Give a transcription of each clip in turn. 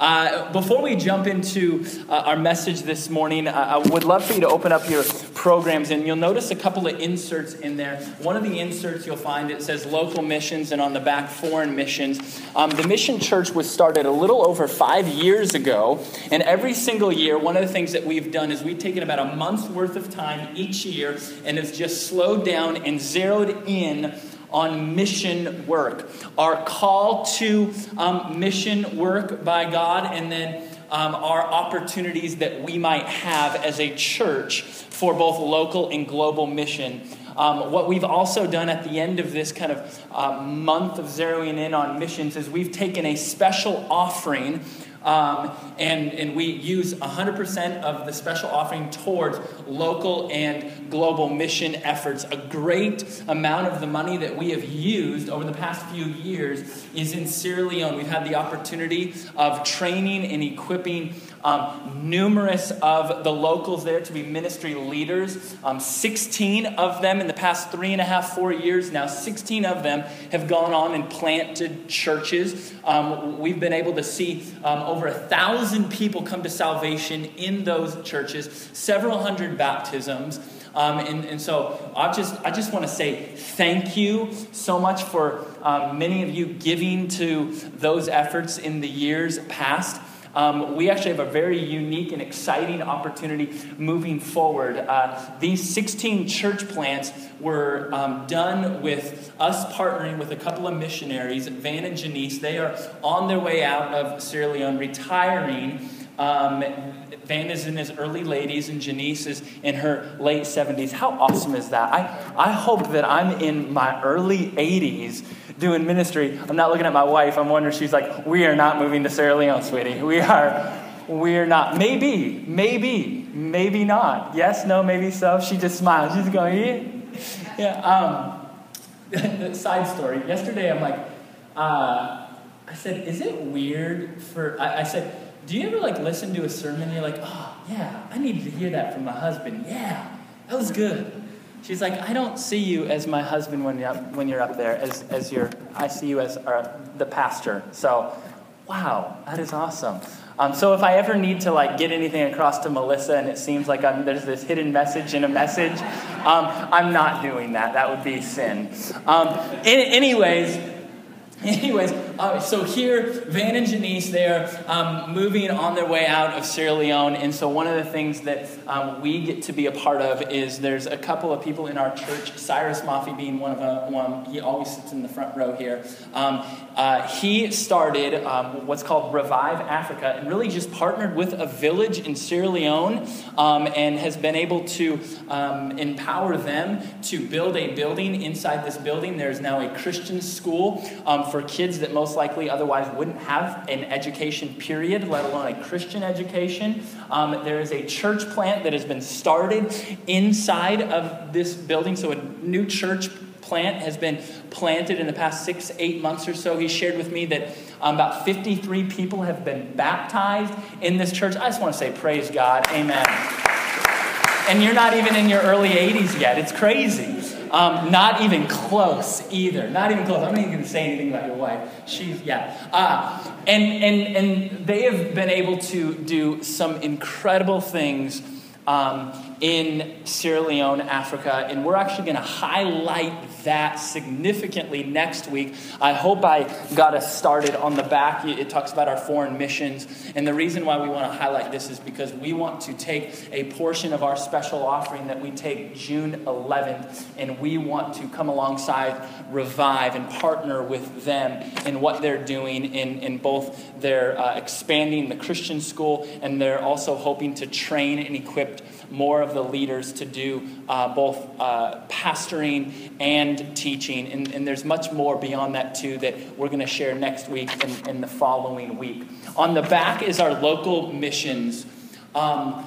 Uh, before we jump into uh, our message this morning, uh, I would love for you to open up your programs, and you'll notice a couple of inserts in there. One of the inserts you'll find it says local missions, and on the back, foreign missions. Um, the Mission Church was started a little over five years ago, and every single year, one of the things that we've done is we've taken about a month's worth of time each year and have just slowed down and zeroed in on mission work. Our call to um, mission work by God, and then um, our opportunities that we might have as a church for both local and global mission. Um, what we've also done at the end of this kind of uh, month of zeroing in on missions is we've taken a special offering um, and, and we use 100% of the special offering towards local and global mission efforts. A great amount of the money that we have used over the past few years is in Sierra Leone. We've had the opportunity of training and equipping um, numerous of the locals there to be ministry leaders. Um, 16 of them in the past three and a half, four years now, 16 of them have gone on and planted churches. Um, we've been able to see um, over a thousand people come to salvation in those churches, several hundred baptisms. Um, and, and, so I just, I just want to say thank you so much for um, many of you giving to those efforts in the years past. Um, we actually have a very unique and exciting opportunity moving forward. Uh, these 16 church plants were um, done with us partnering with a couple of missionaries, Van and Janice. They are on their way out of Sierra Leone, retiring. Um, Van is in his early ladies, and Janice is in her late 70s. How awesome is that? I, I hope that I'm in my early 80s doing ministry. I'm not looking at my wife. I'm wondering, she's like, we are not moving to Sierra Leone, sweetie. We are, we're not. Maybe, maybe, maybe not. Yes, no, maybe so. She just smiles. She's going, yeah. yeah um, side story. Yesterday, I'm like, uh, I said, is it weird for, I, I said, do you ever like listen to a sermon and you're like, oh, yeah, I needed to hear that from my husband. Yeah, that was good. She's like, I don't see you as my husband when you're up, when you're up there, as, as your, I see you as our, uh, the pastor. So, wow, that is awesome. Um, so if I ever need to like get anything across to Melissa and it seems like I'm, there's this hidden message in a message, um, I'm not doing that. That would be sin. Um, anyways, Anyways, uh, so here, Van and Janice, they're um, moving on their way out of Sierra Leone. And so, one of the things that um, we get to be a part of is there's a couple of people in our church, Cyrus Mafi being one of them. One, he always sits in the front row here. Um, uh, he started um, what's called Revive Africa and really just partnered with a village in Sierra Leone um, and has been able to empower them to build a building. Inside this building, there's now a Christian school for kids that most likely otherwise wouldn't have an education period, let alone a Christian education. Um, there is a church plant that has been started inside of this building, so a new church plant has been planted in the past six, eight months or so. He shared with me that um, about 53 people have been baptized in this church. I just want to say, praise God. Amen. And you're not even in your early 80s yet. It's crazy. Um, not even close either. Not even close. I'm not even going to say anything about your wife. She's, yeah. Uh, and, and, and they have been able to do some incredible things um, in Sierra Leone, Africa. And we're actually going to highlight that significantly next week. I hope I got us started on the back. It talks about our foreign missions. And the reason why we want to highlight this is because we want to take a portion of our special offering that we take June 11th, and we want to come alongside Revive and partner with them in what they're doing in, in both their uh, expanding the Christian school and they're also hoping to train and equip more of the leaders to do uh, both uh, pastoring and teaching. And, and, there's much more beyond that, too, that we're going to share next week and, and, the following week. On the back is our local missions. Um,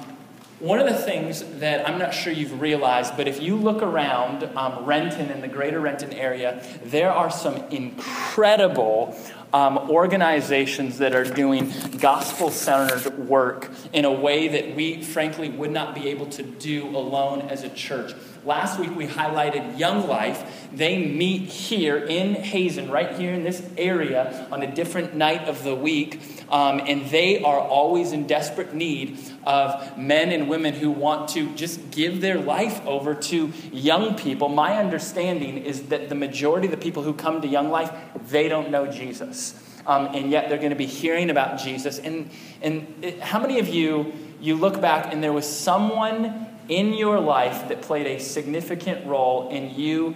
one of the things that I'm not sure you've realized, but if you look around um, Renton and the greater Renton area, there are some incredible um, organizations that are doing gospel centered work in a way that we, frankly, would not be able to do alone as a church. Last week we highlighted Young Life. They meet here in Hazen, right here in this area, on a different night of the week. Um, and they are always in desperate need of men and women who want to just give their life over to young people. My understanding is that the majority of the people who come to Young Life, they don't know Jesus. Um, and yet they're going to be hearing about Jesus. And, and it, how many of you, you look back and there was someone in your life that played a significant role in you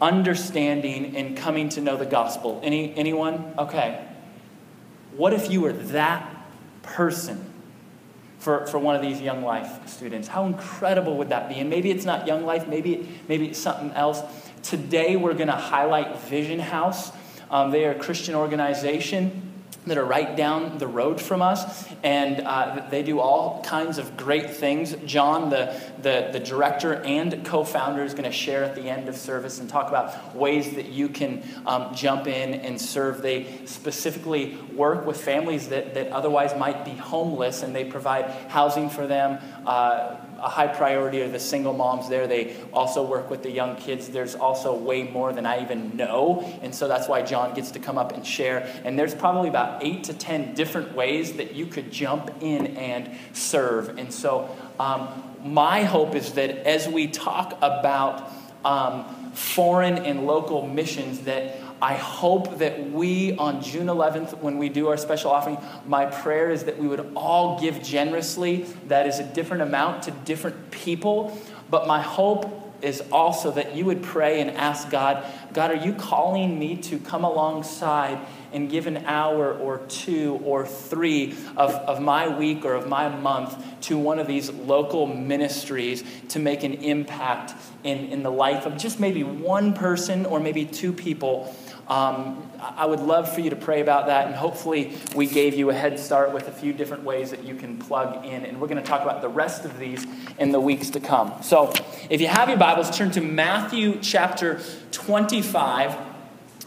understanding and coming to know the gospel? Any, anyone? Okay. What if you were that person? For, for one of these young life students. How incredible would that be? And maybe it's not young life, maybe, maybe it's something else. Today we're going to highlight Vision House. Um, they are a Christian organization that are right down the road from us, and uh, they do all kinds of great things. John, the, the, the director and co founder, is going to share at the end of service and talk about ways that you can um, jump in and serve. They specifically work with families that, that otherwise might be homeless, and they provide housing for them. Uh, a high priority are the single moms there. They also work with the young kids. There's also way more than I even know. And so that's why John gets to come up and share. And there's probably about eight to 10 different ways that you could jump in and serve. And so um, my hope is that as we talk about um, foreign and local missions, that I hope that we, on June 11th, when we do our special offering, my prayer is that we would all give generously. That is a different amount to different people. But my hope is also that you would pray and ask God, God, are you calling me to come alongside and give an hour or two or three of, of my week or of my month to one of these local ministries to make an impact in, in the life of just maybe one person or maybe two people um, I would love for you to pray about that, and hopefully, we gave you a head start with a few different ways that you can plug in. And we're going to talk about the rest of these in the weeks to come. So, if you have your Bibles, turn to Matthew chapter 25.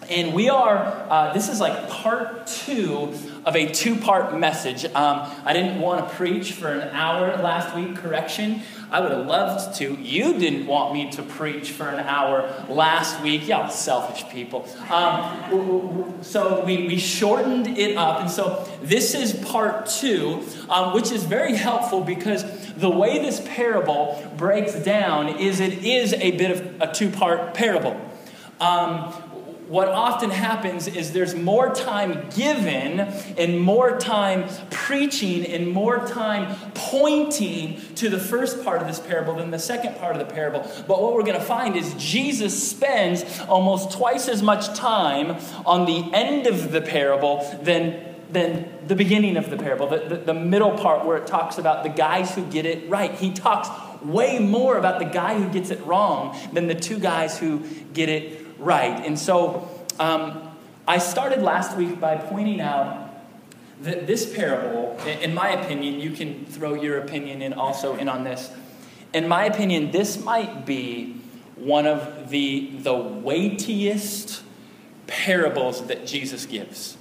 And we are, uh, this is like part two of a two part message. Um, I didn't want to preach for an hour last week, correction. I would have loved to. You didn't want me to preach for an hour last week. Y'all selfish people. Um, so we, we shortened it up. And so this is part two, um, which is very helpful because the way this parable breaks down is it is a bit of a two part parable. Um, what often happens is there's more time given and more time preaching and more time pointing to the first part of this parable than the second part of the parable. But what we're going to find is Jesus spends almost twice as much time on the end of the parable than than the beginning of the parable, the, the, the, middle part where it talks about the guys who get it right. He talks way more about the guy who gets it wrong than the two guys who get it right. And so um, I started last week by pointing out that this parable, in my opinion, you can throw your opinion in also in on this. In my opinion, this might be one of the, the weightiest parables that Jesus gives.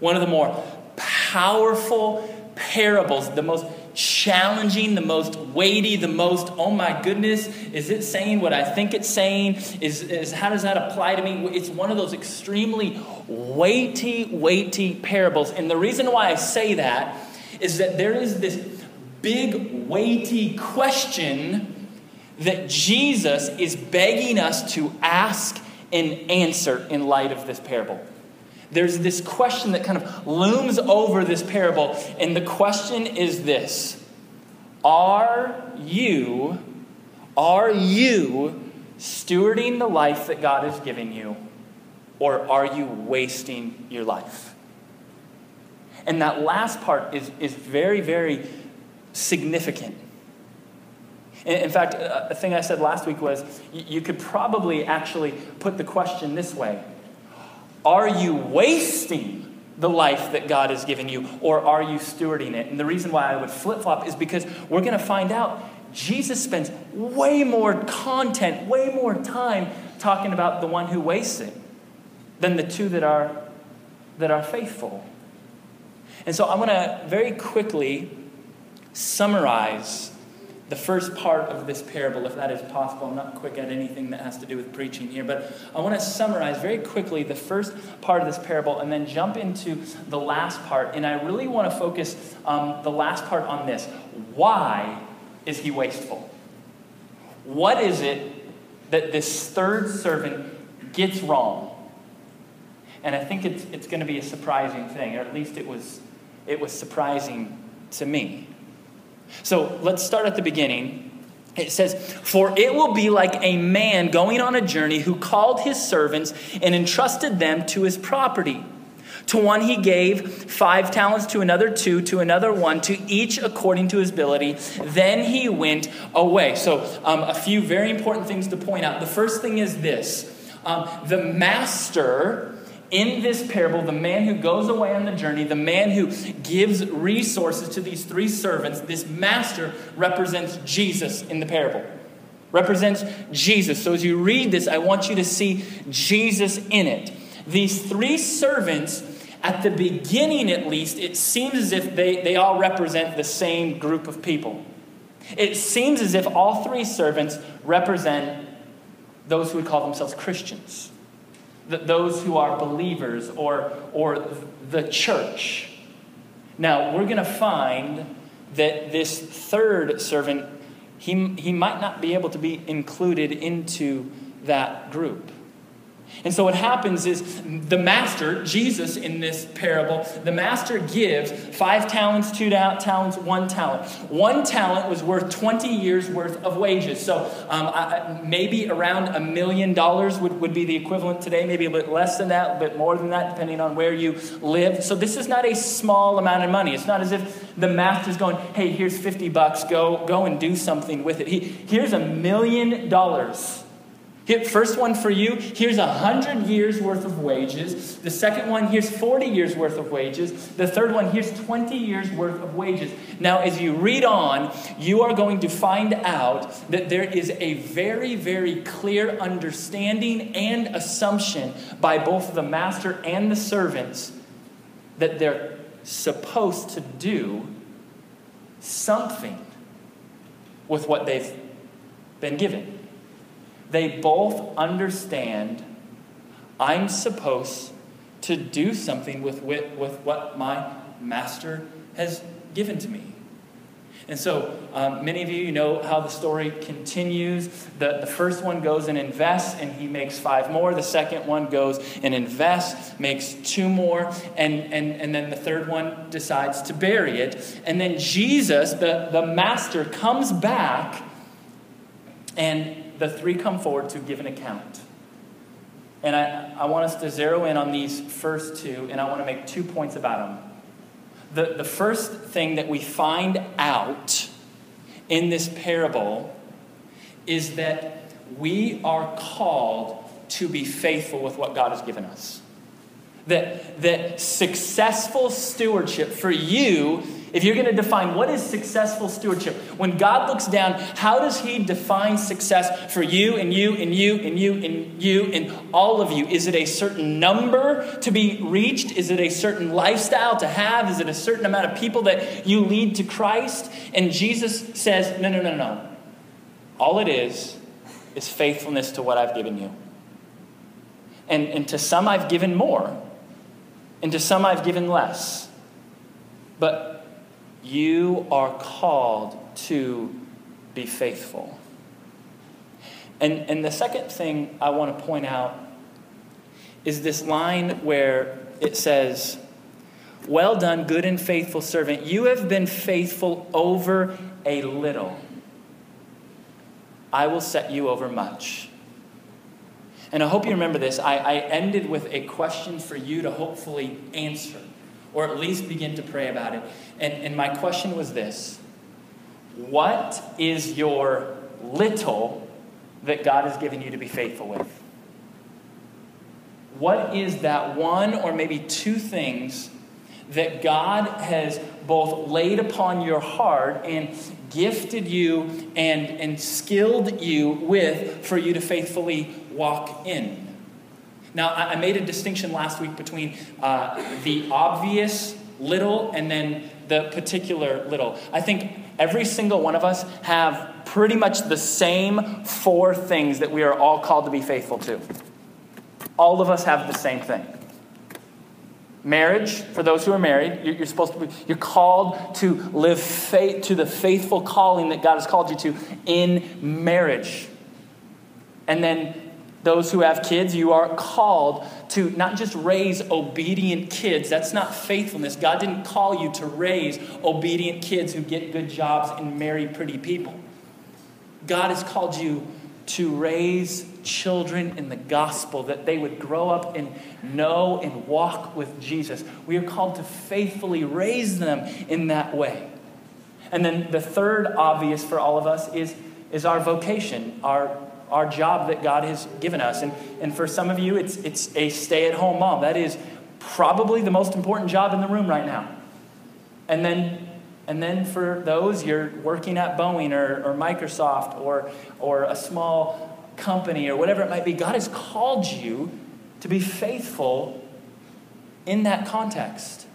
One of the more powerful parables, the most challenging, the most weighty, the most, oh my goodness, is it saying what I think it's saying? Is, is how does that apply to me? It's one of those extremely weighty, weighty parables. And the reason why I say that is that there is this big, weighty question that Jesus is begging us to ask and answer in light of this parable there's this question that kind of looms over this parable. And the question is this Are you, are you stewarding the life that God is giving you? Or are you wasting your life? And that last part is, is very, very significant. In fact, a thing I said last week was you could probably actually put the question this way are you wasting the life that God has given you, or are you stewarding it? And the reason why I would flip flop is because we're going to find out Jesus spends way more content, way more time talking about the one who wastes it than the two that are, that are faithful. And so I'm going to very quickly summarize the first part of this parable, if that is possible. I'm not quick at anything that has to do with preaching here, but I want to summarize very quickly the first part of this parable and then jump into the last part. And I really want to focus um, the last part on this. Why is he wasteful? What is it that this third servant gets wrong? And I think it's, it's going to be a surprising thing, or at least it was, it was surprising to me. So let's start at the beginning. It says, For it will be like a man going on a journey who called his servants and entrusted them to his property. To one he gave five talents, to another two, to another one, to each according to his ability. Then he went away. So, um, a few very important things to point out. The first thing is this um, the master in this parable, the man who goes away on the journey, the man who gives resources to these three servants, this master represents Jesus in the parable. Represents Jesus. So as you read this, I want you to see Jesus in it. These three servants, at the beginning at least, it seems as if they, they all represent the same group of people. It seems as if all three servants represent those who would call themselves Christians those who are believers or, or the church. Now, we're going to find that this third servant, he, he might not be able to be included into that group. And so what happens is the master, Jesus in this parable, the master gives five talents, two talents, one talent. One talent was worth 20 years worth of wages. So um, I, maybe around a million dollars would, would be the equivalent today, maybe a bit less than that, a bit more than that, depending on where you live. So this is not a small amount of money. It's not as if the master's going, hey, here's 50 bucks, go, go and do something with it. He, here's a million dollars First one for you, here's a hundred years worth of wages. The second one, here's 40 years worth of wages. The third one, here's 20 years worth of wages. Now, as you read on, you are going to find out that there is a very, very clear understanding and assumption by both the master and the servants that they're supposed to do something with what they've been given they both understand I'm supposed to do something with, with, with what my master has given to me. And so, um, many of you know how the story continues. The, the first one goes and invests, and he makes five more. The second one goes and invests, makes two more. And, and, and then the third one decides to bury it. And then Jesus, the, the master, comes back and the three come forward to give an account. And I, I want us to zero in on these first two, and I want to make two points about them. The, the first thing that we find out in this parable is that we are called to be faithful with what God has given us. That, that successful stewardship for you if you're going to define what is successful stewardship, when God looks down, how does He define success for you and you and you and you and you and all of you? Is it a certain number to be reached? Is it a certain lifestyle to have? Is it a certain amount of people that you lead to Christ? And Jesus says, no, no, no, no. All it is is faithfulness to what I've given you. And, and to some I've given more, and to some I've given less. But you are called to be faithful. And, and the second thing I want to point out is this line where it says, Well done, good and faithful servant. You have been faithful over a little. I will set you over much. And I hope you remember this. I, I ended with a question for you to hopefully answer or at least begin to pray about it. And, and my question was this What is your little that God has given you to be faithful with? What is that one or maybe two things that God has both laid upon your heart and gifted you and, and skilled you with for you to faithfully walk in? Now, I made a distinction last week between uh, the obvious little and then the particular little. I think every single one of us have pretty much the same four things that we are all called to be faithful to. All of us have the same thing. Marriage, for those who are married, you're supposed to be, you're called to live faith to the faithful calling that God has called you to in marriage. And then those who have kids, you are called to not just raise obedient kids. That's not faithfulness. God didn't call you to raise obedient kids who get good jobs and marry pretty people. God has called you to raise children in the gospel, that they would grow up and know and walk with Jesus. We are called to faithfully raise them in that way. And then the third obvious for all of us is, is our vocation, our, our job that God has given us. And, and for some of you, it's, it's a stay at home mom. That is probably the most important job in the room right now. And then and then for those, you're working at Boeing or, or Microsoft or, or a small company or whatever it might be, God has called you to be faithful in that context.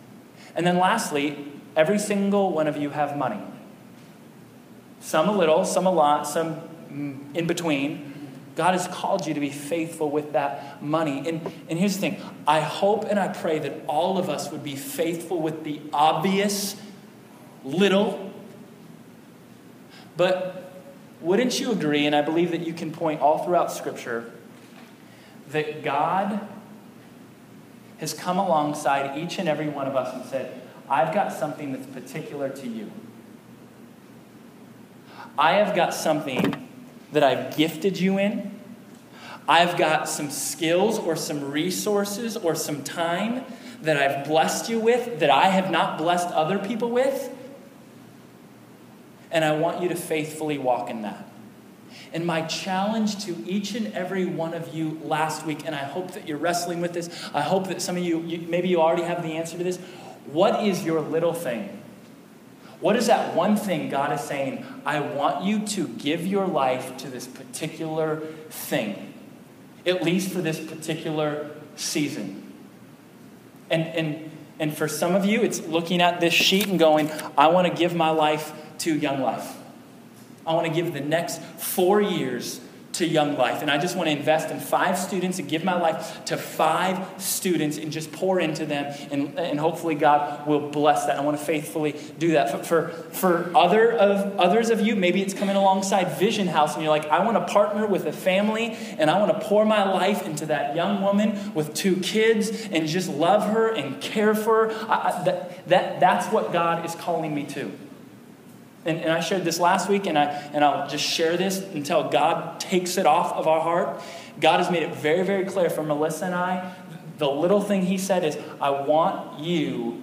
And then lastly, every single one of you have money. Some a little, some a lot, some in between. God has called you to be faithful with that money. And, and here's the thing I hope and I pray that all of us would be faithful with the obvious little. But wouldn't you agree, and I believe that you can point all throughout Scripture, that God has come alongside each and every one of us and said, I've got something that's particular to you. I have got something that I've gifted you in. I've got some skills or some resources or some time that I've blessed you with that I have not blessed other people with. And I want you to faithfully walk in that. And my challenge to each and every one of you last week, and I hope that you're wrestling with this, I hope that some of you, you, maybe you already have the answer to this. What is your little thing? What is that one thing God is saying? I want you to give your life to this particular thing, at least for this particular season. And, and, and for some of you, it's looking at this sheet and going, I want to give my life to Young Life. I want to give the next four years to Young Life. And I just want to invest in five students and give my life to five students and just pour into them. And, and hopefully God will bless that. I want to faithfully do that. For, for, for other of, others of you, maybe it's coming alongside Vision House and you're like, I want to partner with a family and I want to pour my life into that young woman with two kids and just love her and care for her. I, I, that, that, that's what God is calling me to. And, and I shared this last week, and, I, and I'll just share this until God takes it off of our heart. God has made it very, very clear for Melissa and I. The little thing He said is, I want you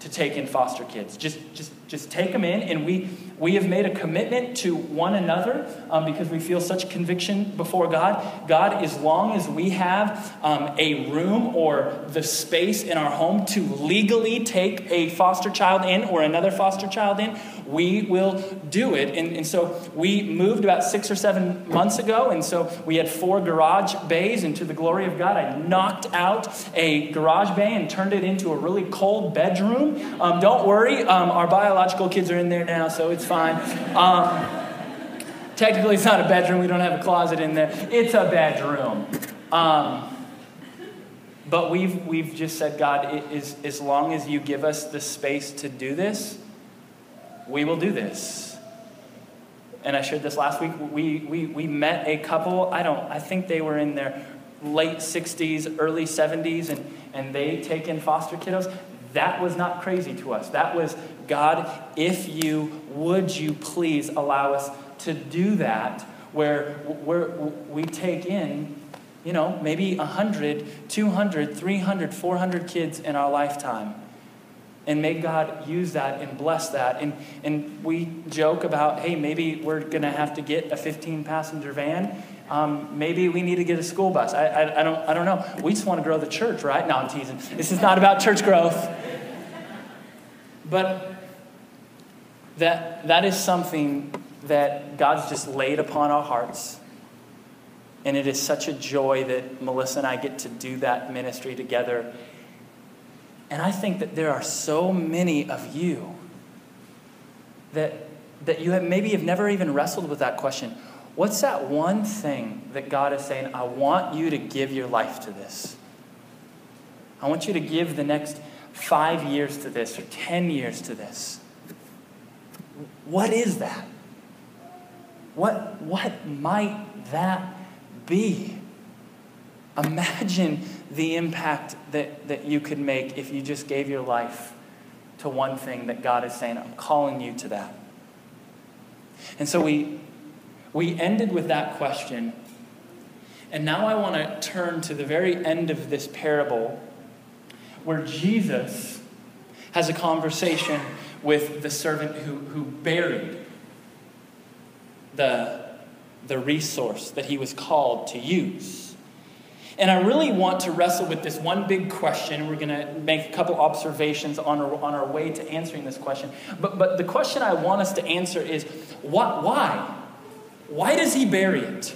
to take in foster kids. Just, just, just take them in, and we we have made a commitment to one another um, because we feel such conviction before God. God, as long as we have um, a room or the space in our home to legally take a foster child in or another foster child in, we will do it. And, and so we moved about six or seven months ago, and so we had four garage bays, and to the glory of God, I knocked out a garage bay and turned it into a really cold bedroom. Um, don't worry, um, our biological kids are in there now, so it's fine. Um, technically, it's not a bedroom. We don't have a closet in there. It's a bedroom. Um, but we've, we've just said, God, is, as long as you give us the space to do this, we will do this. And I shared this last week. We, we, we met a couple, I don't, I think they were in their late 60s, early 70s, and, and they take in foster kiddos. That was not crazy to us. That was God, if you would you please allow us to do that where where we take in, you know, maybe 100, 200, 300, 400 kids in our lifetime. And may God use that and bless that. And, and we joke about, hey, maybe we're going to have to get a 15 passenger van. Um, maybe we need to get a school bus. I, I, I, don't, I don't know. We just want to grow the church, right? No, I'm teasing. This is not about church growth. But that, that is something that God's just laid upon our hearts. And it is such a joy that Melissa and I get to do that ministry together. And I think that there are so many of you that, that you have maybe have never even wrestled with that question. What's that one thing that God is saying, I want you to give your life to this? I want you to give the next five years to this or 10 years to this. What is that? What, what might that be? Imagine the impact that, that you could make if you just gave your life to one thing that God is saying, I'm calling you to that. And so we, we ended with that question. And now I want to turn to the very end of this parable where Jesus has a conversation with the servant who, who buried the, the resource that he was called to use. And I really want to wrestle with this one big question. We're going to make a couple observations on our, on our way to answering this question. But, but the question I want us to answer is what, why? Why does he bury it?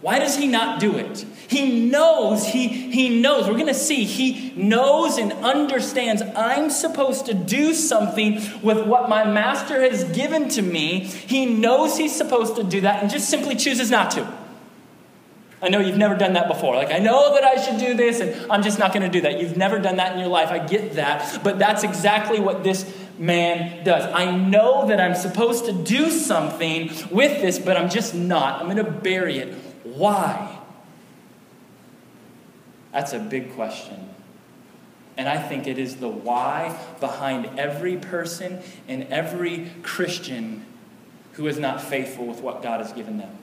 Why does he not do it? He knows, he, he knows. We're going to see, he knows and understands I'm supposed to do something with what my master has given to me. He knows he's supposed to do that and just simply chooses not to. I know you've never done that before. Like, I know that I should do this, and I'm just not going to do that. You've never done that in your life. I get that. But that's exactly what this man does. I know that I'm supposed to do something with this, but I'm just not. I'm going to bury it. Why? That's a big question. And I think it is the why behind every person and every Christian who is not faithful with what God has given them.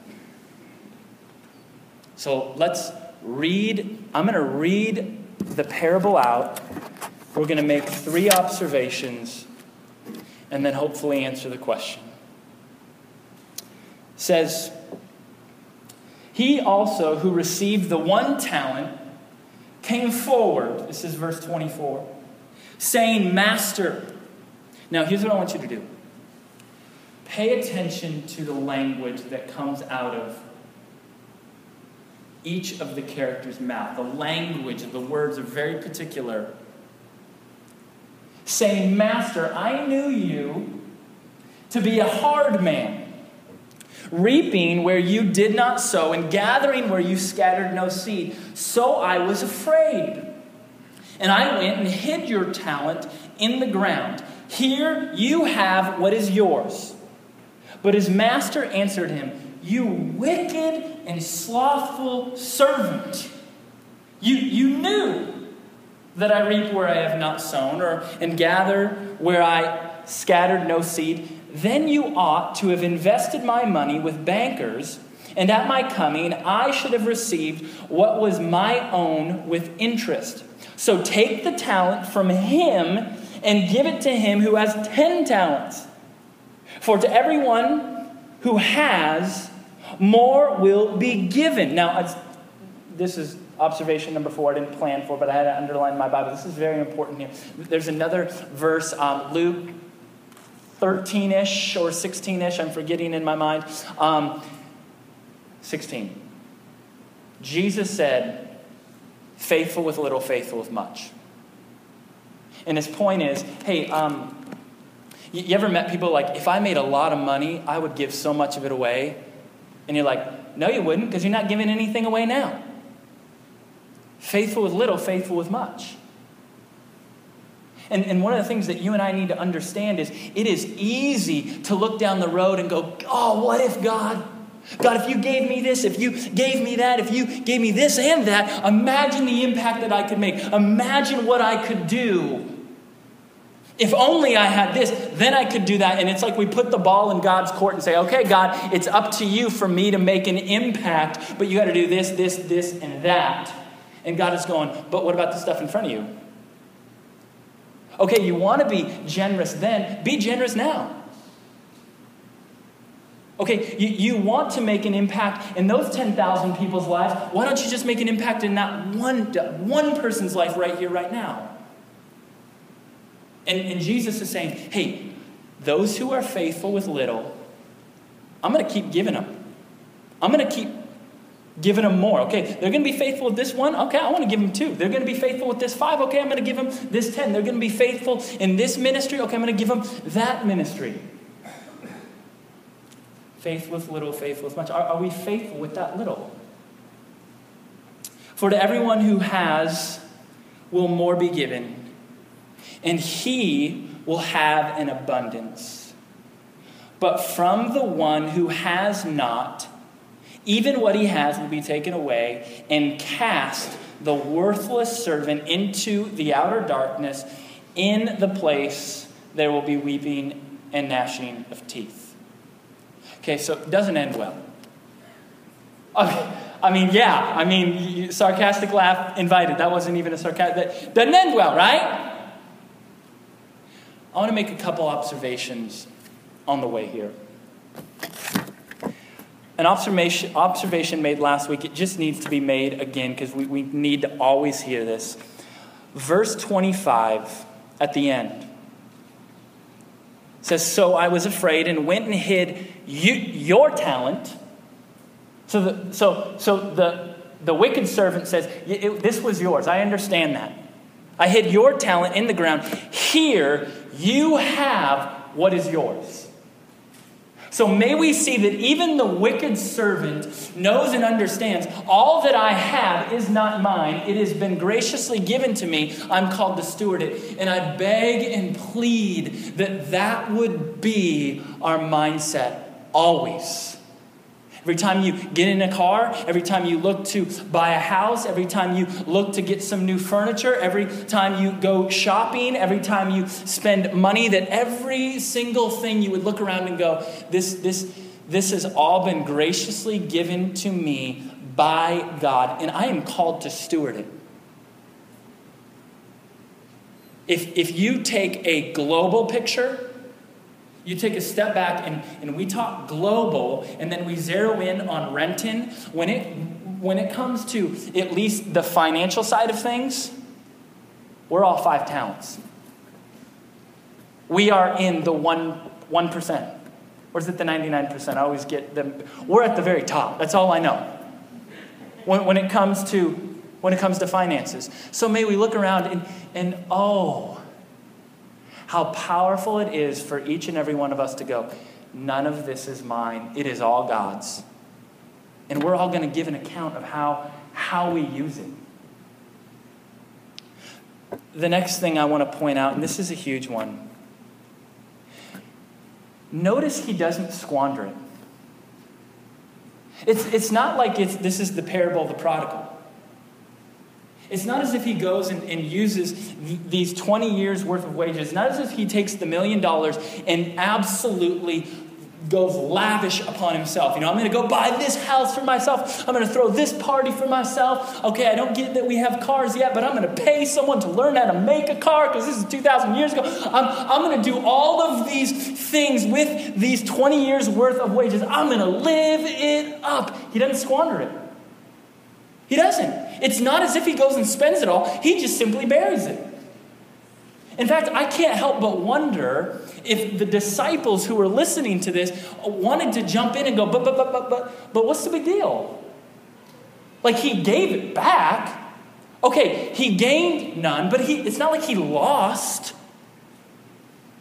So let's read. I'm going to read the parable out. We're going to make three observations and then hopefully answer the question. It says, He also who received the one talent came forward. This is verse 24, saying, Master. Now, here's what I want you to do pay attention to the language that comes out of each of the characters' mouth. The language of the words are very particular. Saying, Master, I knew you to be a hard man, reaping where you did not sow, and gathering where you scattered no seed. So I was afraid. And I went and hid your talent in the ground. Here you have what is yours. But his master answered him, you wicked and slothful servant. You, you knew that I reap where I have not sown, or and gather where I scattered no seed. Then you ought to have invested my money with bankers, and at my coming I should have received what was my own with interest. So take the talent from him and give it to him who has ten talents. For to everyone who has, more will be given. Now, this is observation number four. I didn't plan for, but I had to underline my Bible. This is very important here. There's another verse, um, Luke 13 ish or 16 ish, I'm forgetting in my mind. Um, 16. Jesus said, faithful with little, faithful with much. And his point is hey, um, you, you ever met people like, if I made a lot of money, I would give so much of it away? And you're like, no, you wouldn't, because you're not giving anything away now. Faithful with little, faithful with much. And, and one of the things that you and I need to understand is it is easy to look down the road and go, oh, what if God? God, if you gave me this, if you gave me that, if you gave me this and that, imagine the impact that I could make. Imagine what I could do. If only I had this, then I could do that. And it's like we put the ball in God's court and say, okay, God, it's up to you for me to make an impact, but you got to do this, this, this, and that. And God is going, but what about the stuff in front of you? Okay, you want to be generous then, be generous now. Okay, you, you want to make an impact in those 10,000 people's lives. Why don't you just make an impact in that one, one person's life right here, right now? And, and Jesus is saying, hey, those who are faithful with little, I'm going to keep giving them. I'm going to keep giving them more. Okay, they're going to be faithful with this one. Okay, I want to give them two. They're going to be faithful with this five. Okay, I'm going to give them this ten. They're going to be faithful in this ministry. Okay, I'm going to give them that ministry. Faith with little, faith with much. Are, are we faithful with that little? For to everyone who has, will more be given, and he will have an abundance. But from the one who has not, even what he has will be taken away, and cast the worthless servant into the outer darkness. In the place there will be weeping and gnashing of teeth. Okay, so it doesn't end well. Okay. I mean, yeah, I mean, sarcastic laugh invited. That wasn't even a sarcastic. That doesn't end well, right? I want to make a couple observations on the way here. An observation, observation made last week, it just needs to be made again because we, we need to always hear this. Verse 25 at the end says, So I was afraid and went and hid you, your talent. So, the, so, so the, the wicked servant says, This was yours. I understand that. I hid your talent in the ground. Here, you have what is yours. So may we see that even the wicked servant knows and understands all that I have is not mine. It has been graciously given to me. I'm called to steward it. And I beg and plead that that would be our mindset always. Every time you get in a car, every time you look to buy a house, every time you look to get some new furniture, every time you go shopping, every time you spend money, that every single thing you would look around and go, this, this, this has all been graciously given to me by God, and I am called to steward it. If, if you take a global picture, you take a step back and, and we talk global, and then we zero in on Renton. When it, when it comes to at least the financial side of things, we're all five talents. We are in the one, 1%. Or is it the 99%? I always get them. We're at the very top. That's all I know. When, when, it comes to, when it comes to finances. So may we look around and, and oh, how powerful it is for each and every one of us to go, none of this is mine, it is all God's. And we're all going to give an account of how, how we use it. The next thing I want to point out, and this is a huge one. Notice he doesn't squander it. It's, it's not like it's, this is the parable of the prodigal. It's not as if he goes and, and uses th- these 20 years worth of wages, not as if he takes the million dollars and absolutely goes lavish upon himself. You know, I'm going to go buy this house for myself. I'm going to throw this party for myself. Okay, I don't get that we have cars yet, but I'm going to pay someone to learn how to make a car because this is 2,000 years ago. I'm, I'm going to do all of these things with these 20 years worth of wages. I'm going to live it up. He doesn't squander it. He doesn't. It's not as if he goes and spends it all, he just simply buries it. In fact, I can't help but wonder if the disciples who were listening to this wanted to jump in and go, but, but, but, but, but, but what's the big deal? Like he gave it back. Okay, he gained none, but he, it's not like he lost.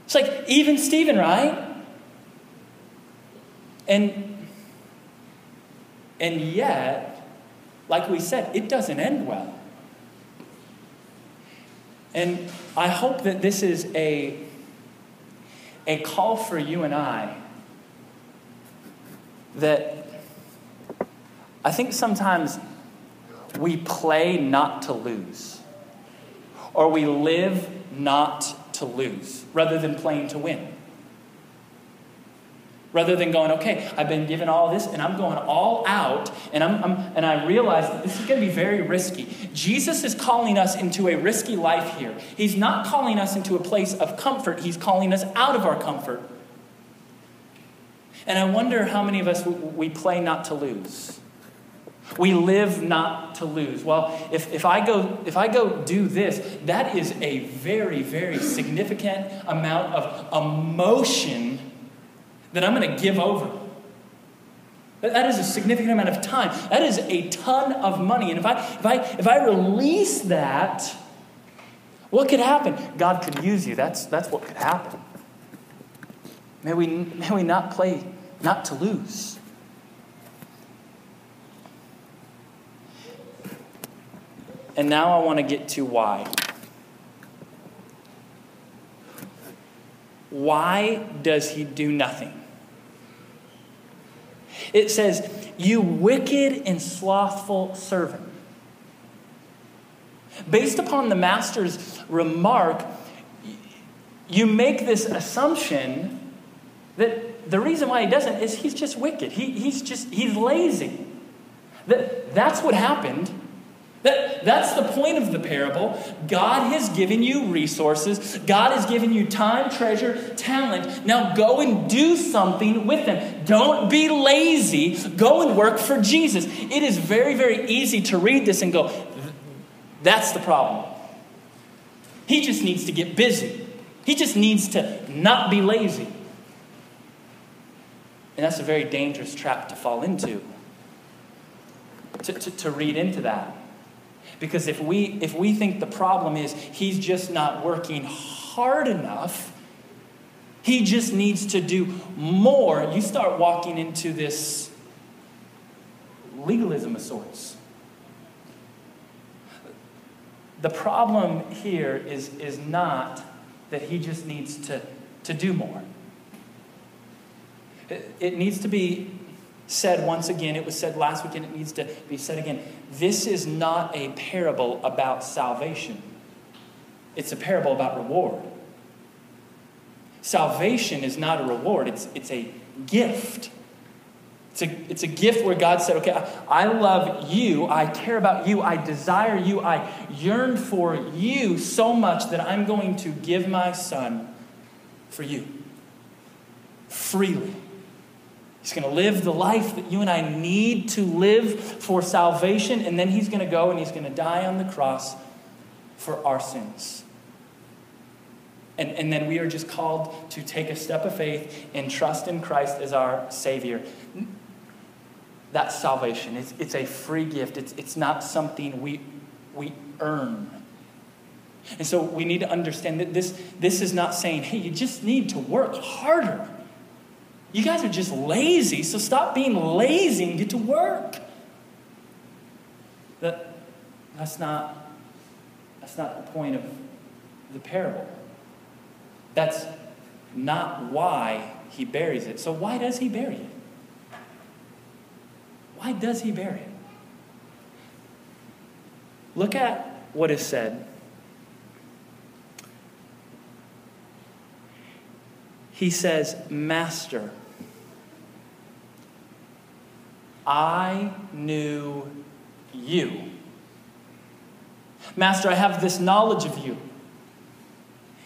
It's like even Stephen, right? And, and yet, like we said, it doesn't end well. And I hope that this is a, a call for you and I that I think sometimes we play not to lose, or we live not to lose, rather than playing to win. Rather than going, okay, I've been given all this and I'm going all out, and, I'm, I'm and I realize that this is going to be very risky. Jesus is calling us into a risky life here. He's not calling us into a place of comfort, He's calling us out of our comfort. And I wonder how many of us we play not to lose. We live not to lose. Well, if, if, I go, if I go do this, that is a very, very significant amount of emotion that I'm going to give over. That is a significant amount of time. That is a ton of money. And if I, if I, if I release that, what could happen? God could use you. That's, that's what could happen. May we, may we not play, not to lose. And now I want to get to why. Why does he do nothing? It says, You wicked and slothful servant. Based upon the master's remark, you make this assumption that the reason why he doesn't is he's just wicked. He, he's just, he's lazy. That, that's what happened. That, that's the point of the parable. God has given you resources. God has given you time, treasure, talent. Now go and do something with them. Don't be lazy. Go and work for Jesus. It is very, very easy to read this and go, that's the problem. He just needs to get busy. He just needs to not be lazy. And that's a very dangerous trap to fall into. To, to, to read into that. Because if we, if we think the problem is he's just not working hard enough, he just needs to do more, you start walking into this legalism of sorts. The problem here is, is not that he just needs to, to do more. It, it needs to be said once again, it was said last week, and it needs to be said again. This is not a parable about salvation, it's a parable about reward. Salvation is not a reward, it's, it's a gift. It's a, it's a gift where God said, Okay, I, I love you, I care about you, I desire you, I yearn for you so much that I'm going to give my son for you freely. He's going to live the life that you and I need to live for salvation, and then he's going to go and he's going to die on the cross for our sins. And, and then we are just called to take a step of faith and trust in Christ as our Savior. That's salvation. It's, it's a free gift, it's, it's not something we, we earn. And so we need to understand that this, this is not saying, hey, you just need to work harder. You guys are just lazy, so stop being lazy and get to work. That, that's, not, that's not the point of the parable. That's not why he buries it. So, why does he bury it? Why does he bury it? Look at what is said. He says, Master. I knew you. Master, I have this knowledge of you.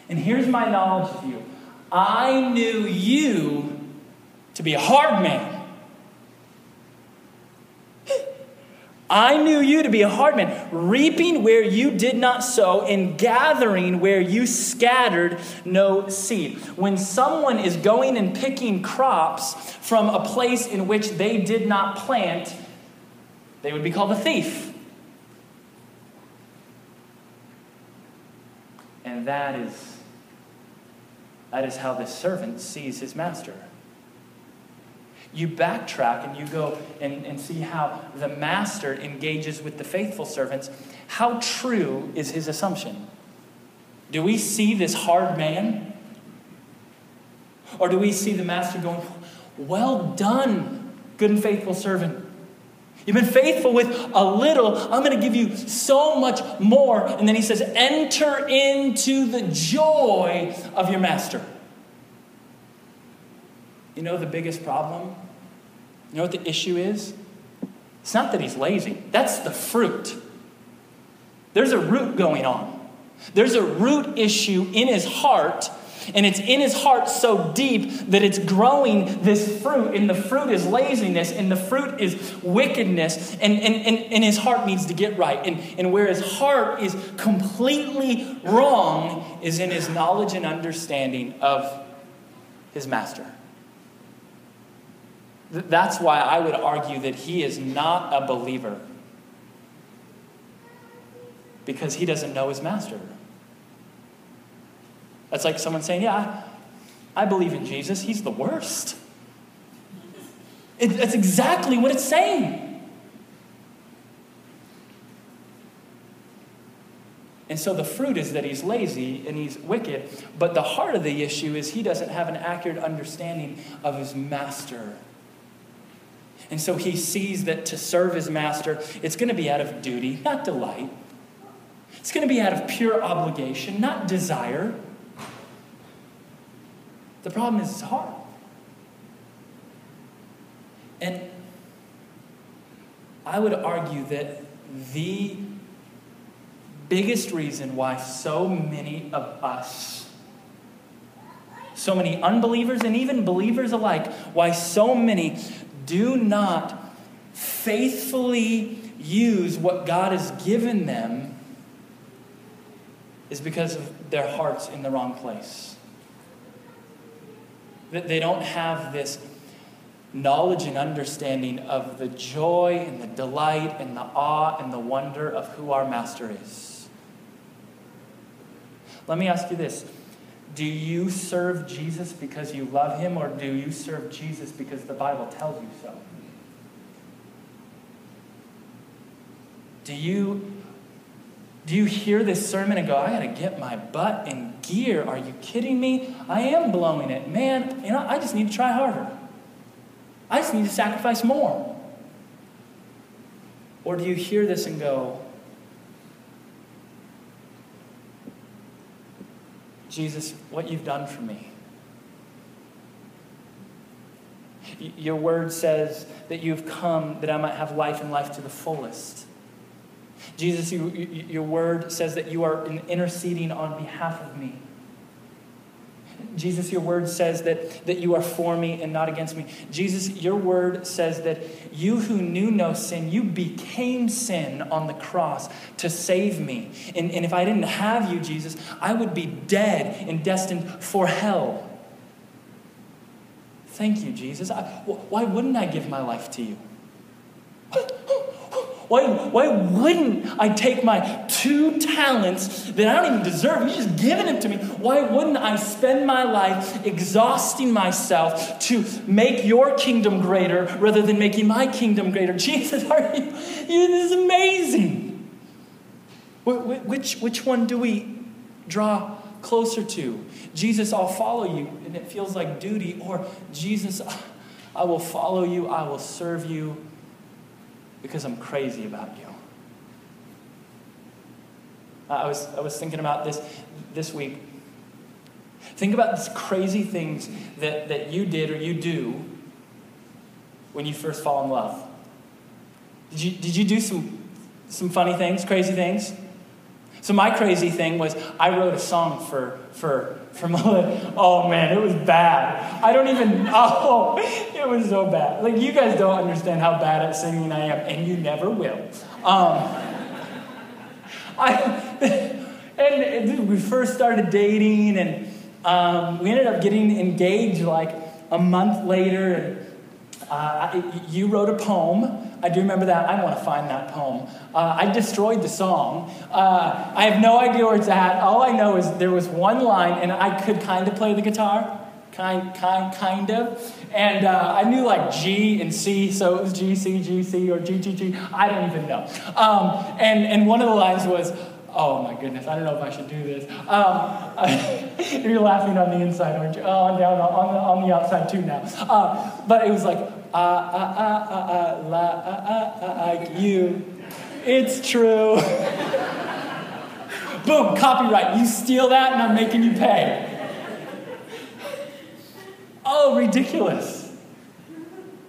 And here's my knowledge of you I knew you to be a hard man. I knew you to be a hard man, reaping where you did not sow and gathering where you scattered no seed. When someone is going and picking crops from a place in which they did not plant, they would be called a thief. And that is, that is how the servant sees his master you backtrack and you go and, and see how the master engages with the faithful servants, how true is his assumption? Do we see this hard man? Or do we see the master going, Well done, good and faithful servant? You've been faithful with a little. I'm going to give you so much more. And then he says, Enter into the joy of your master. You know the biggest problem? You know what the issue is? It's not that he's lazy, that's the fruit. There's a root going on. There's a root issue in his heart, and it's in his heart so deep that it's growing this fruit, and the fruit is laziness, and the fruit is wickedness, and, and, and, and his heart needs to get right. And, and where his heart is completely wrong is in his knowledge and understanding of his master. That's why I would argue that he is not a believer because he doesn't know his master. That's like someone saying, Yeah, I believe in Jesus. He's the worst. It, that's exactly what it's saying. And so the fruit is that he's lazy and he's wicked, but the heart of the issue is he doesn't have an accurate understanding of his master. And so he sees that to serve his master, it's going to be out of duty, not delight. It's going to be out of pure obligation, not desire. The problem is his heart. And I would argue that the biggest reason why so many of us, so many unbelievers and even believers alike, why so many do not faithfully use what God has given them is because of their hearts in the wrong place. That they don't have this knowledge and understanding of the joy and the delight and the awe and the wonder of who our Master is. Let me ask you this do you serve Jesus because you love him, or do you serve Jesus because the Bible tells you so? Do you, do you hear this sermon and go, I got to get my butt in gear? Are you kidding me? I am blowing it. Man, you know, I just need to try harder. I just need to sacrifice more. Or do you hear this and go, Jesus, what you've done for me. Your word says that you've come that I might have life and life to the fullest. Jesus, you, your word says that you are interceding on behalf of me. Jesus, your word says that, that you are for me and not against me. Jesus, your word says that you who knew no sin, you became sin on the cross to save me. And, and if I didn't have you, Jesus, I would be dead and destined for hell. Thank you, Jesus. I, why wouldn't I give my life to you? Why, why wouldn't I take my two talents that I don't even deserve? You're just giving them to me. Why wouldn't I spend my life exhausting myself to make your kingdom greater rather than making my kingdom greater? Jesus, are you? This is amazing. Which, which one do we draw closer to? Jesus, I'll follow you, and it feels like duty, or Jesus, I will follow you, I will serve you because I'm crazy about you. I was, I was thinking about this this week. Think about these crazy things that, that you did or you do when you first fall in love. Did you, did you do some, some funny things, crazy things? So my crazy thing was I wrote a song for, for, for Melissa. Oh man, it was bad. I don't even, oh, it was so bad. Like you guys don't understand how bad at singing I am, and you never will. Um, I, and we first started dating, and um, we ended up getting engaged like a month later. And uh, you wrote a poem. I do remember that. I want to find that poem. Uh, I destroyed the song. Uh, I have no idea where it's at. All I know is there was one line, and I could kind of play the guitar. Kind, kind, kind of. And uh, I knew like G and C, so it was G, C, G, C, or G, G, G. I don't even know. Um, and, and one of the lines was, Oh my goodness, I don't know if I should do this. Um, you're laughing on the inside, aren't you? Oh, I'm down on the, on the outside too now. Uh, but it was like, ah, ah, ah, ah, la, ah, ah, ah, ah, you. It's true. Boom, copyright. You steal that and I'm making you pay. Oh, ridiculous.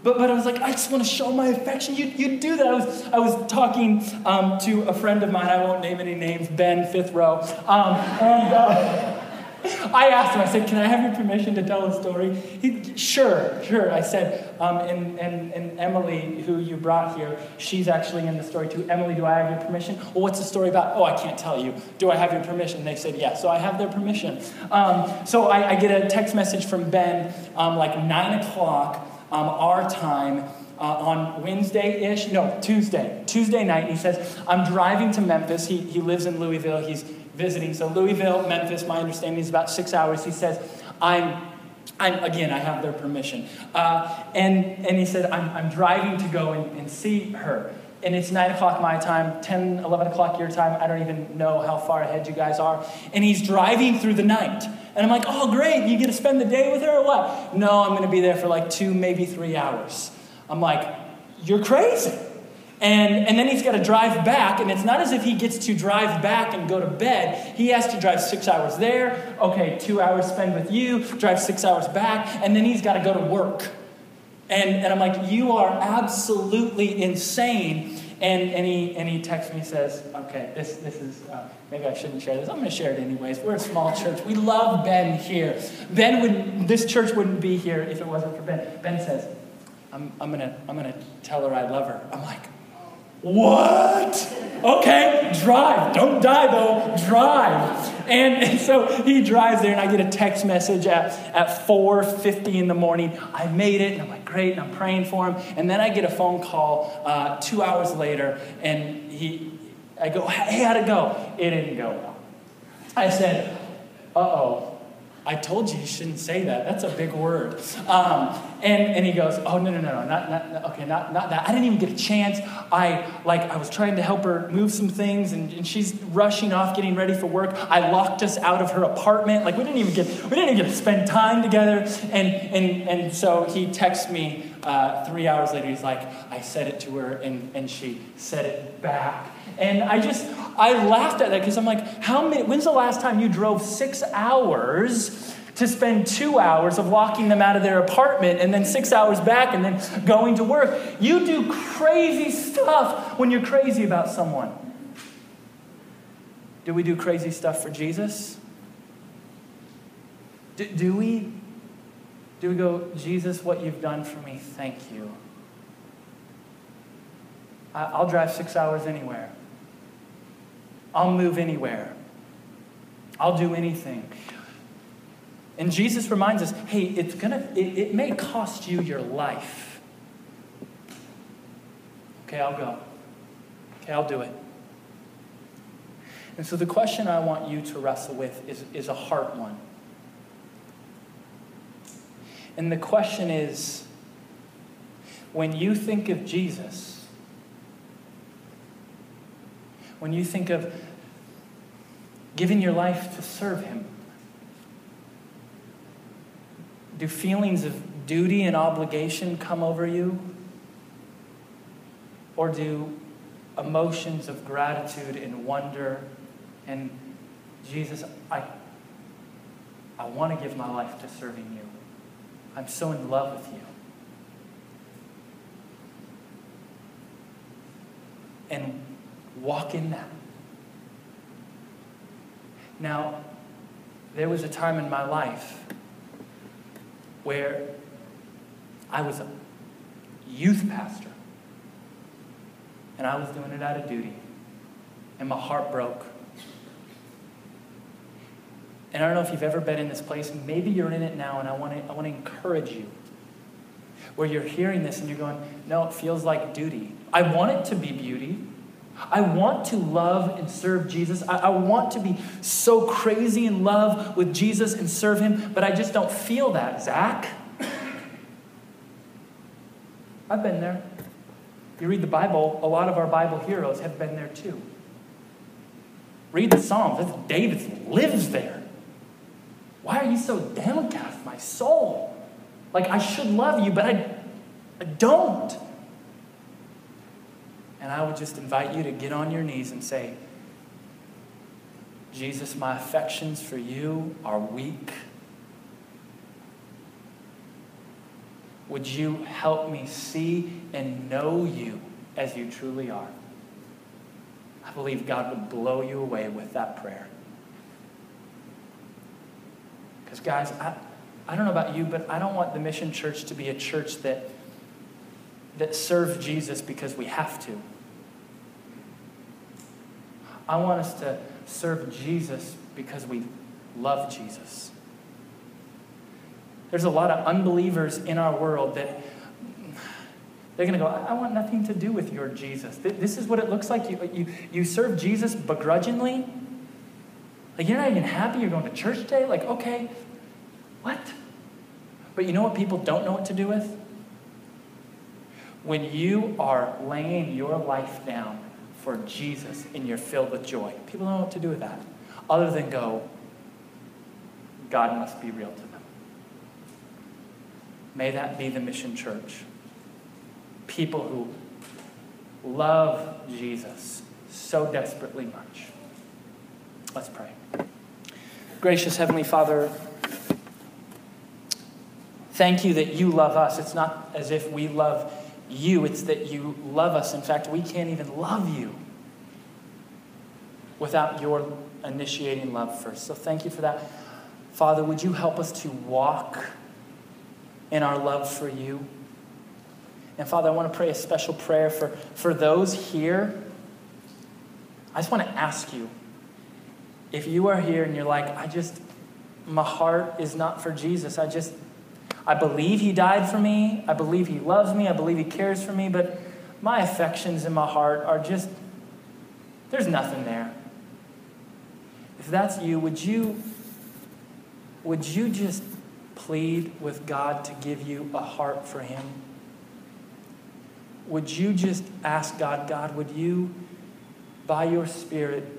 But, but I was like, I just want to show my affection. You, you do that. I was, I was talking um, to a friend of mine, I won't name any names, Ben, fifth row. Um, and uh, I asked him, I said, Can I have your permission to tell a story? He, sure, sure. I said, um, and, and, and Emily, who you brought here, she's actually in the story too. Emily, do I have your permission? Well, what's the story about? Oh, I can't tell you. Do I have your permission? They said, Yeah. So I have their permission. Um, so I, I, get a text message from Ben um, like 9 o'clock um, our time uh, on Wednesday ish, no, Tuesday, Tuesday night. He says, I'm driving to Memphis. He, he lives in Louisville. He's visiting. So, Louisville, Memphis, my understanding is about six hours. He says, I'm I'm, again, I have their permission. Uh, and, and he said, I'm, I'm driving to go and, and see her. And it's 9 o'clock my time, 10, 11 o'clock your time. I don't even know how far ahead you guys are. And he's driving through the night. And I'm like, oh, great. You get to spend the day with her or what? No, I'm going to be there for like two, maybe three hours. I'm like, you're crazy. And, and then he's got to drive back, and it's not as if he gets to drive back and go to bed. He has to drive six hours there, okay, two hours spend with you, drive six hours back, and then he's got to go to work. And, and I'm like, you are absolutely insane. And, and, he, and he texts me, says, okay, this, this is, uh, maybe I shouldn't share this. I'm going to share it anyways. We're a small church. We love Ben here. Ben would, this church wouldn't be here if it wasn't for Ben. Ben says, I'm, I'm going to I'm gonna tell her I love her. I'm like, what? Okay, drive. Don't die though. Drive. And, and, so he drives there, and I get a text message at, at 4.50 in the morning. I made it, and I'm like, great, and I'm praying for him. And then I get a phone call uh, two hours later, and he, I go, hey, how'd it go? It didn't go well. I said, uh-oh, I told you you shouldn't say that. That's a big word. Um, and, and he goes, oh, no, no, no, no, not, not, okay, not, not that. I didn't even get a chance. I, like, I was trying to help her move some things, and, and she's rushing off, getting ready for work. I locked us out of her apartment. Like, we didn't even get, we didn't even get to spend time together. And, and, and so he texts me uh, three hours later. He's like, I said it to her, and, and she said it back. And I just, I laughed at that because I'm like, how many, when's the last time you drove six hours to spend two hours of locking them out of their apartment and then six hours back and then going to work? You do crazy stuff when you're crazy about someone. Do we do crazy stuff for Jesus? Do, do we? Do we go, Jesus, what you've done for me, thank you. I'll drive six hours anywhere. I'll move anywhere. I'll do anything. And Jesus reminds us hey, it's gonna, it, it may cost you your life. Okay, I'll go. Okay, I'll do it. And so the question I want you to wrestle with is, is a hard one. And the question is when you think of Jesus, when you think of giving your life to serve Him? Do feelings of duty and obligation come over you? Or do emotions of gratitude and wonder and Jesus, I, I want to give my life to serving you. I'm so in love with you. And walk in that. Now, there was a time in my life where I was a youth pastor, and I was doing it out of duty, and my heart broke. And I don't know if you've ever been in this place. Maybe you're in it now, and I want to, I want to encourage you. Where you're hearing this and you're going, no, it feels like duty. I want it to be beauty. I want to love and serve Jesus. I, I, want to be so crazy in love with Jesus and serve him, but I just don't feel that, Zach. I've been there. You read the Bible, a lot of our Bible heroes have been there too. Read the Psalms. David lives there. Why are you so downcast, my soul? Like, I should love you, but I, I don't. And I would just invite you to get on your knees and say, Jesus, my affections for you are weak. Would you help me see and know you as you truly are? I believe God would blow you away with that prayer. Because, guys, I, I don't know about you, but I don't want the Mission Church to be a church that that serve Jesus because we have to. I want us to serve Jesus because we love Jesus. There's a lot of unbelievers in our world that They're going to go, I want nothing to do with your Jesus. This is what it looks like. You, you, you serve Jesus begrudgingly. Like, you're not even happy you're going to church today? Like, okay, what? But you know what people don't know what to do with? When you are laying your life down for Jesus and you're filled with joy, people don't know what to do with that other than go, God must be real to them. May that be the mission church. People who love Jesus so desperately much. Let's pray. Gracious Heavenly Father, thank you that you love us. It's not as if we love you, it's that you love us. In fact, we can't even love you without your initiating love first. So thank you for that. Father, would you help us to walk in our love for you? And Father, I want to pray a special prayer for, for those here. I just want to ask you if you are here and you're like, I just, my heart is not for Jesus. I just, I believe he died for me. I believe he loves me. I believe he cares for me. But my affections in my heart are just, there's nothing there. If that's you, would you, would you just plead with God to give you a heart for him? Would you just ask God, God, would you, by your Spirit,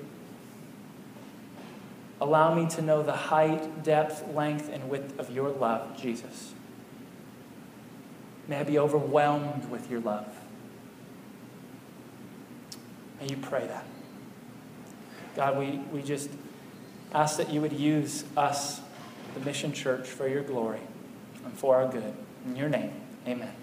Allow me to know the height, depth, length, and width of your love, Jesus. May I be overwhelmed with your love. May you pray that. God, we, we just ask that you would use us, the Mission Church, for your glory and for our good. In your name, amen.